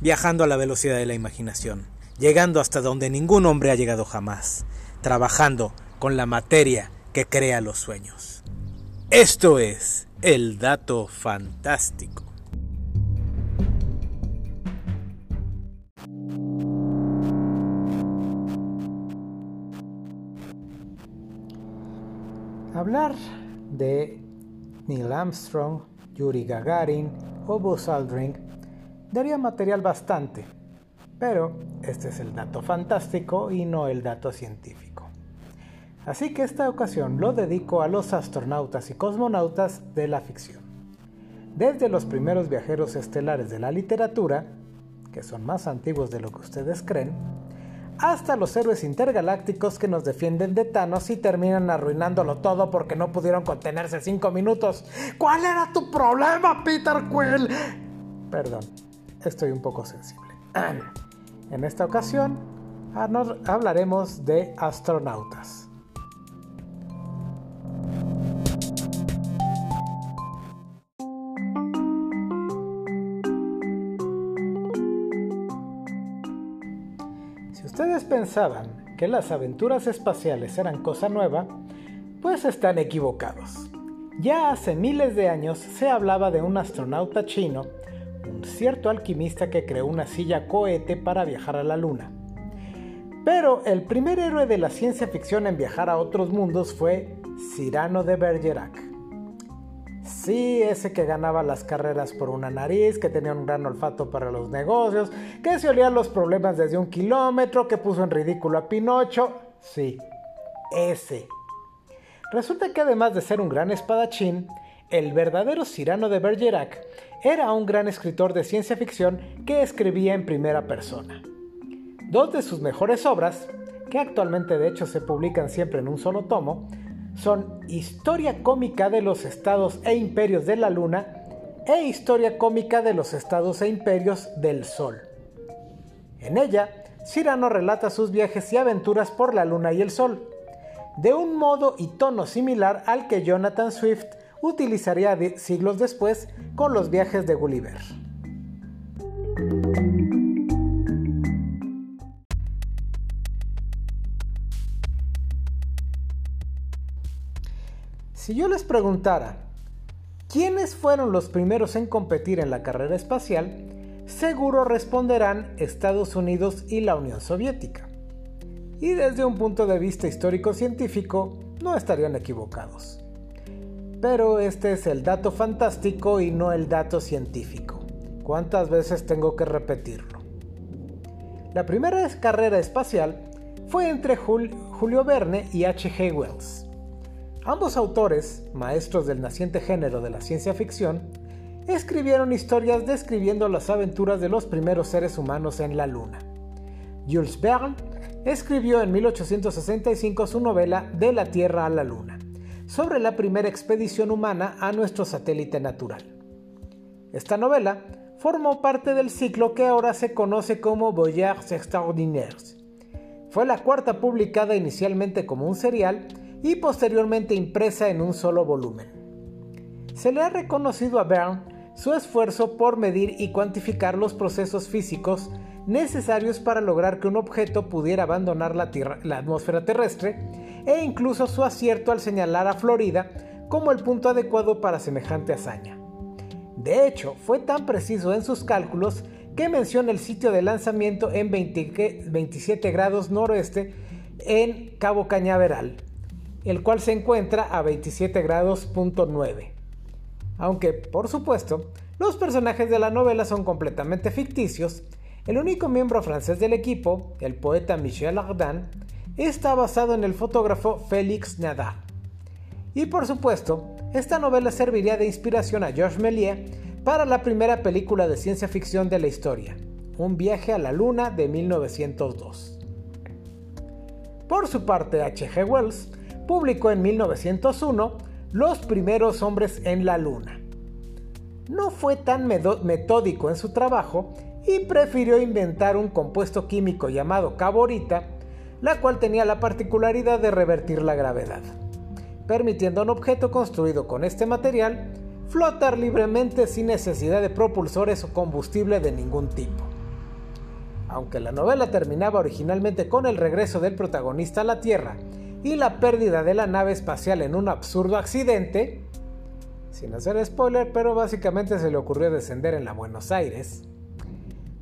viajando a la velocidad de la imaginación, llegando hasta donde ningún hombre ha llegado jamás, trabajando con la materia que crea los sueños. Esto es el dato fantástico. Hablar de Neil Armstrong, Yuri Gagarin o Buzz Aldrin daría material bastante, pero este es el dato fantástico y no el dato científico. Así que esta ocasión lo dedico a los astronautas y cosmonautas de la ficción. Desde los primeros viajeros estelares de la literatura, que son más antiguos de lo que ustedes creen, hasta los héroes intergalácticos que nos defienden de Thanos y terminan arruinándolo todo porque no pudieron contenerse cinco minutos. ¿Cuál era tu problema, Peter Quill? Perdón, estoy un poco sensible. En esta ocasión hablaremos de astronautas. ustedes pensaban que las aventuras espaciales eran cosa nueva, pues están equivocados. Ya hace miles de años se hablaba de un astronauta chino, un cierto alquimista que creó una silla cohete para viajar a la Luna. Pero el primer héroe de la ciencia ficción en viajar a otros mundos fue Cyrano de Bergerac. Sí, ese que ganaba las carreras por una nariz, que tenía un gran olfato para los negocios, que se olía los problemas desde un kilómetro, que puso en ridículo a Pinocho. Sí, ese. Resulta que además de ser un gran espadachín, el verdadero Cyrano de Bergerac era un gran escritor de ciencia ficción que escribía en primera persona. Dos de sus mejores obras, que actualmente de hecho se publican siempre en un solo tomo, son Historia cómica de los estados e imperios de la Luna e Historia cómica de los estados e imperios del Sol. En ella, Cyrano relata sus viajes y aventuras por la Luna y el Sol, de un modo y tono similar al que Jonathan Swift utilizaría siglos después con los viajes de Gulliver. Si yo les preguntara, ¿quiénes fueron los primeros en competir en la carrera espacial? Seguro responderán Estados Unidos y la Unión Soviética. Y desde un punto de vista histórico-científico, no estarían equivocados. Pero este es el dato fantástico y no el dato científico. ¿Cuántas veces tengo que repetirlo? La primera carrera espacial fue entre Julio Verne y H.G. Wells. Ambos autores, maestros del naciente género de la ciencia ficción, escribieron historias describiendo las aventuras de los primeros seres humanos en la Luna. Jules Verne escribió en 1865 su novela De la Tierra a la Luna, sobre la primera expedición humana a nuestro satélite natural. Esta novela formó parte del ciclo que ahora se conoce como Voyages Extraordinaires. Fue la cuarta publicada inicialmente como un serial y posteriormente impresa en un solo volumen. Se le ha reconocido a Bern su esfuerzo por medir y cuantificar los procesos físicos necesarios para lograr que un objeto pudiera abandonar la, la, atmósfera terrestre e incluso su acierto al señalar a Florida como el punto adecuado para semejante hazaña. De hecho, fue tan preciso en sus cálculos que menciona el sitio de lanzamiento en 27 grados noroeste en Cabo Cañaveral, el cual se encuentra a 27 grados Aunque, por supuesto, los personajes de la novela son completamente ficticios, el único miembro francés del equipo, el poeta Michel Ardan, está basado en el fotógrafo Félix Nada. Y por supuesto, esta novela serviría de inspiración a Georges Méliès para la primera película de ciencia ficción de la historia, Un viaje a la luna de 1902. Por su parte, H.G. Wells publicó en 1901 Los primeros hombres en la Luna. No fue tan metódico en su trabajo y prefirió inventar un compuesto químico llamado caborita, la cual tenía la particularidad de revertir la gravedad, permitiendo a un objeto construido con este material flotar libremente sin necesidad de propulsores o combustible de ningún tipo. Aunque la novela terminaba originalmente con el regreso del protagonista a la Tierra y la pérdida de la nave espacial en un absurdo accidente, sin hacer spoiler, pero básicamente se le ocurrió descender en la Buenos Aires.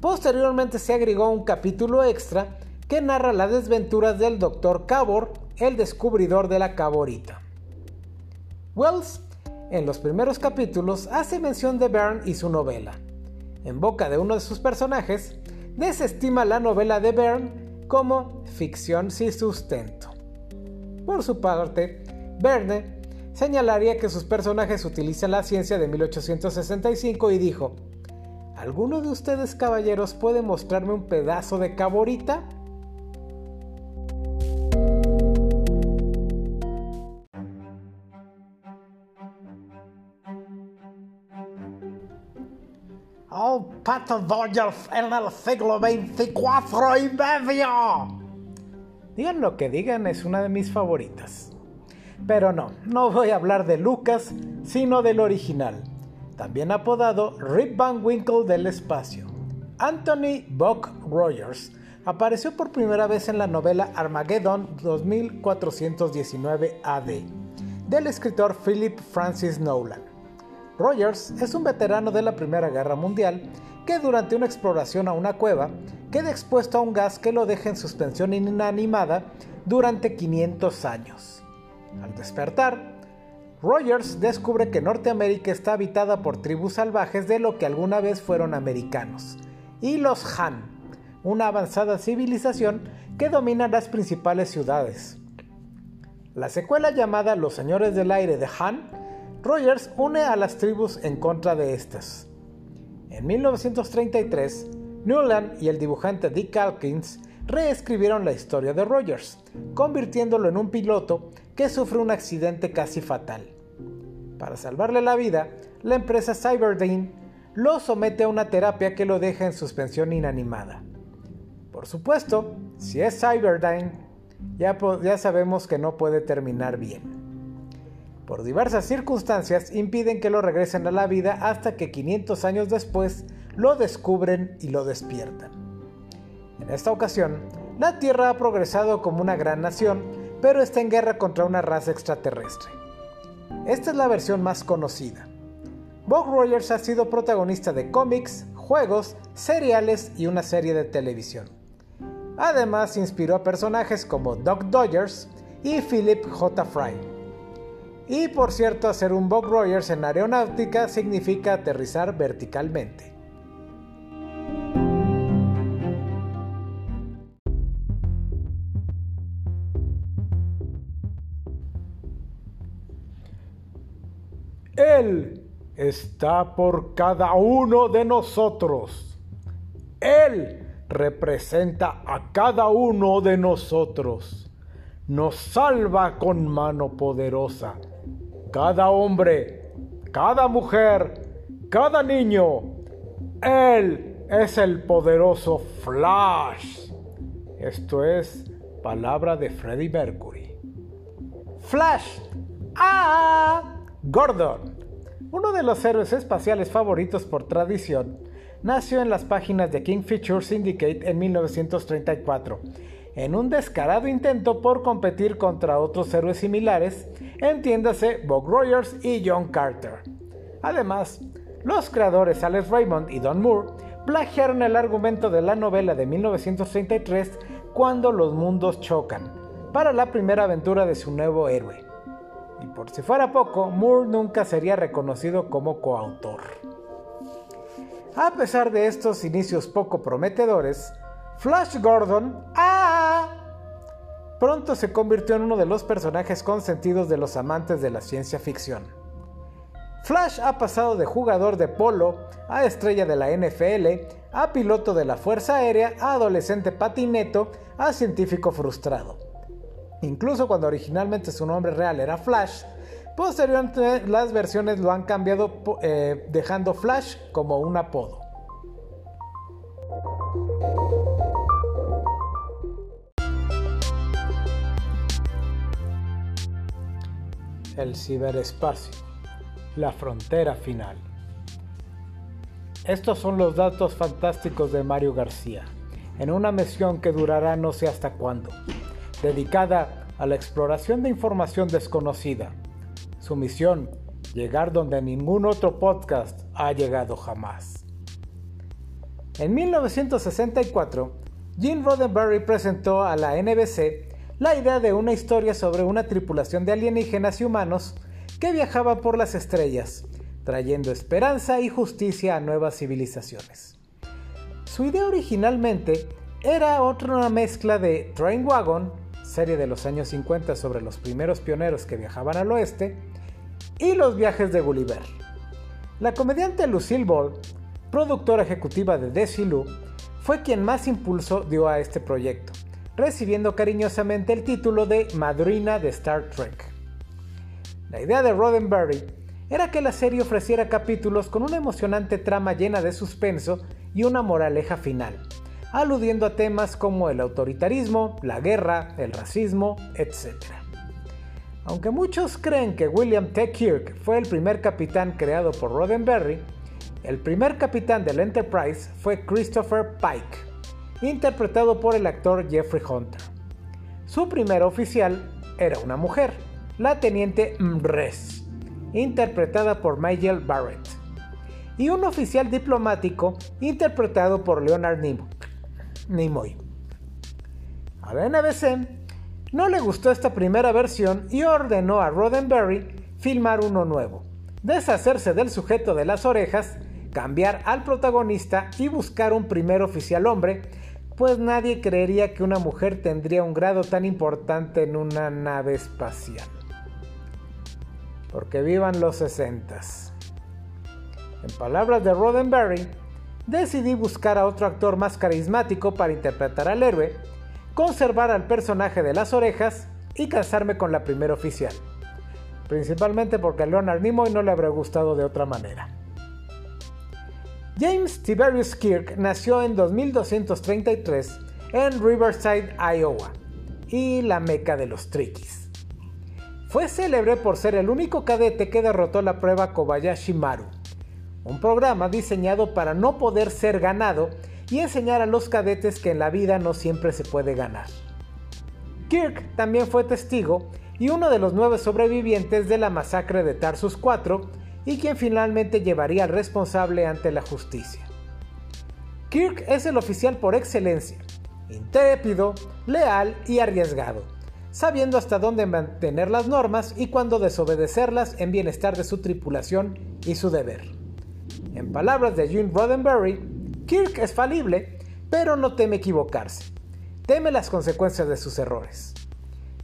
Posteriormente se agregó un capítulo extra que narra las desventuras del Dr. Cabor, el descubridor de la caborita. Wells, en los primeros capítulos, hace mención de Byrne y su novela. En boca de uno de sus personajes, desestima la novela de Byrne como ficción sin sustento. Por su parte, Verne señalaría que sus personajes utilizan la ciencia de 1865 y dijo, ¿Alguno de ustedes caballeros puede mostrarme un pedazo de caborita? Oh, Pato Dodgers en el siglo 24 y medio. Digan lo que digan, es una de mis favoritas. Pero no, no voy a hablar de Lucas, sino del original, también apodado Rip Van Winkle del espacio. Anthony Buck Rogers apareció por primera vez en la novela Armageddon 2419 AD del escritor Philip Francis Nolan. Rogers es un veterano de la Primera Guerra Mundial que durante una exploración a una cueva queda expuesto a un gas que lo deja en suspensión inanimada durante 500 años. Al despertar, Rogers descubre que Norteamérica está habitada por tribus salvajes de lo que alguna vez fueron americanos, y los Han, una avanzada civilización que domina las principales ciudades. La secuela llamada Los Señores del Aire de Han, Rogers une a las tribus en contra de estas. En 1933, Newland y el dibujante Dick Calkins reescribieron la historia de Rogers, convirtiéndolo en un piloto que sufre un accidente casi fatal. Para salvarle la vida, la empresa Cyberdyne lo somete a una terapia que lo deja en suspensión inanimada. Por supuesto, si es Cyberdyne, ya sabemos que no puede terminar bien. Por diversas circunstancias impiden que lo regresen a la vida hasta que 500 años después lo descubren y lo despiertan. En esta ocasión, la Tierra ha progresado como una gran nación, pero está en guerra contra una raza extraterrestre. Esta es la versión más conocida. Bob Rogers ha sido protagonista de cómics, juegos, seriales y una serie de televisión. Además, inspiró a personajes como Doc Dodgers y Philip J. Fry. Y por cierto, hacer un Bob Rogers en aeronáutica significa aterrizar verticalmente. Él está por cada uno de nosotros. Él representa a cada uno de nosotros. Nos salva con mano poderosa. Cada hombre, cada mujer, cada niño. Él es el poderoso Flash. Esto es palabra de Freddie Mercury. Flash. ¡Ah! Gordon, uno de los héroes espaciales favoritos por tradición, nació en las páginas de King Feature Syndicate en 1934, en un descarado intento por competir contra otros héroes similares, entiéndase Bob Rogers y John Carter. Además, los creadores Alex Raymond y Don Moore plagiaron el argumento de la novela de 1933 Cuando los mundos chocan, para la primera aventura de su nuevo héroe. Y por si fuera poco, Moore nunca sería reconocido como coautor. A pesar de estos inicios poco prometedores, Flash Gordon ¡ah! Pronto se convirtió en uno de los personajes consentidos de los amantes de la ciencia ficción. Flash ha pasado de jugador de polo a estrella de la NFL, a piloto de la Fuerza Aérea, a adolescente patineto, a científico frustrado. Incluso cuando originalmente su nombre real era Flash, posteriormente las versiones lo han cambiado eh, dejando Flash como un apodo. El ciberespacio, la frontera final. Estos son los datos fantásticos de Mario García. en una misión que durará no sé hasta cuándo, dedicada a la exploración de información desconocida. Su misión, llegar donde ningún otro podcast ha llegado jamás. En 1964, Gene Roddenberry presentó a la NBC la idea de una historia sobre una tripulación de alienígenas y humanos que viajaba por las estrellas, trayendo esperanza y justicia a nuevas civilizaciones. Su idea originalmente era otra mezcla de Train Wagon, serie de los años 50 sobre los primeros pioneros que viajaban al oeste, y los viajes de Gulliver. La comediante Lucille Ball, productora ejecutiva de Desilu, fue quien más impulso dio a este proyecto, recibiendo cariñosamente el título de Madrina de Star Trek. La idea de Roddenberry era que la serie ofreciera capítulos con una emocionante trama llena de suspenso y una moraleja final, aludiendo a temas como el autoritarismo, la guerra, el racismo, etc. Aunque muchos creen que William T. Kirk fue el primer capitán creado por Roddenberry, el primer capitán del Enterprise fue Christopher Pike, interpretado por el actor Jeffrey Hunter. Su primer oficial era una mujer, la teniente Mres, interpretada por Michael Barrett, y un oficial diplomático interpretado por Leonard Nimoy. A la NBC no le gustó esta primera versión y ordenó a Roddenberry filmar uno nuevo, deshacerse del sujeto de las orejas, cambiar al protagonista y buscar un primer oficial hombre, pues nadie creería que una mujer tendría un grado tan importante en una nave espacial. Porque vivan los sesentas. En palabras de Roddenberry, decidí buscar a otro actor más carismático para interpretar al héroe, conservar al personaje de las orejas y casarme con la primera oficial. Principalmente porque a Leonard Nimoy no le habría gustado de otra manera. James Tiberius Kirk nació en 2233 en Riverside, Iowa, y la meca de los triquis. Fue célebre por ser el único cadete que derrotó la prueba Kobayashi Maru, un programa diseñado para no poder ser ganado y enseñar a los cadetes que en la vida no siempre se puede ganar. Kirk también fue testigo y uno de los nueve sobrevivientes de la masacre de Tarsus 4 y quien finalmente llevaría al responsable ante la justicia. Kirk es el oficial por excelencia, intrépido, leal y arriesgado, sabiendo hasta dónde mantener las normas y cuándo desobedecerlas en bienestar de su tripulación y su deber. En palabras de June Roddenberry, Kirk es falible, pero no teme equivocarse. Teme las consecuencias de sus errores.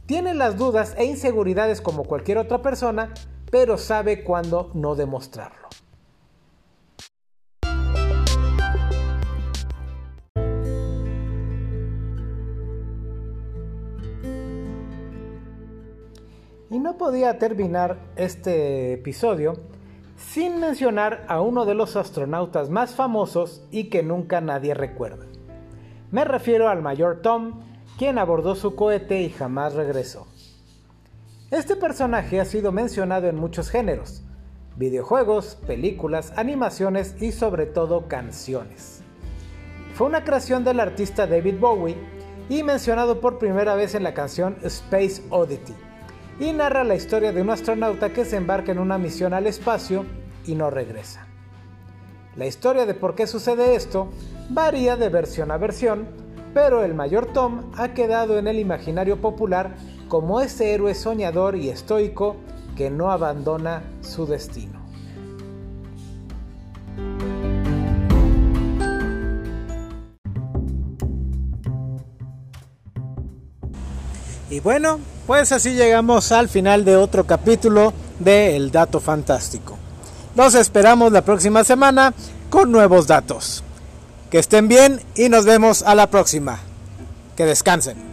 Tiene las dudas e inseguridades como cualquier otra persona, pero sabe cuándo no demostrarlo. Y no podía terminar este episodio sin mencionar a uno de los astronautas más famosos y que nunca nadie recuerda. Me refiero al mayor Tom, quien abordó su cohete y jamás regresó. Este personaje ha sido mencionado en muchos géneros, videojuegos, películas, animaciones y sobre todo canciones. Fue una creación del artista David Bowie y mencionado por primera vez en la canción Space Oddity, y narra la historia de un astronauta que se embarca en una misión al espacio y no regresa. La historia de por qué sucede esto varía de versión a versión, pero el mayor Tom ha quedado en el imaginario popular como ese héroe soñador y estoico que no abandona su destino. Y bueno, pues así llegamos al final de otro capítulo de El Dato Fantástico. Los esperamos la próxima semana con nuevos datos. Que estén bien y nos vemos a la próxima. Que descansen.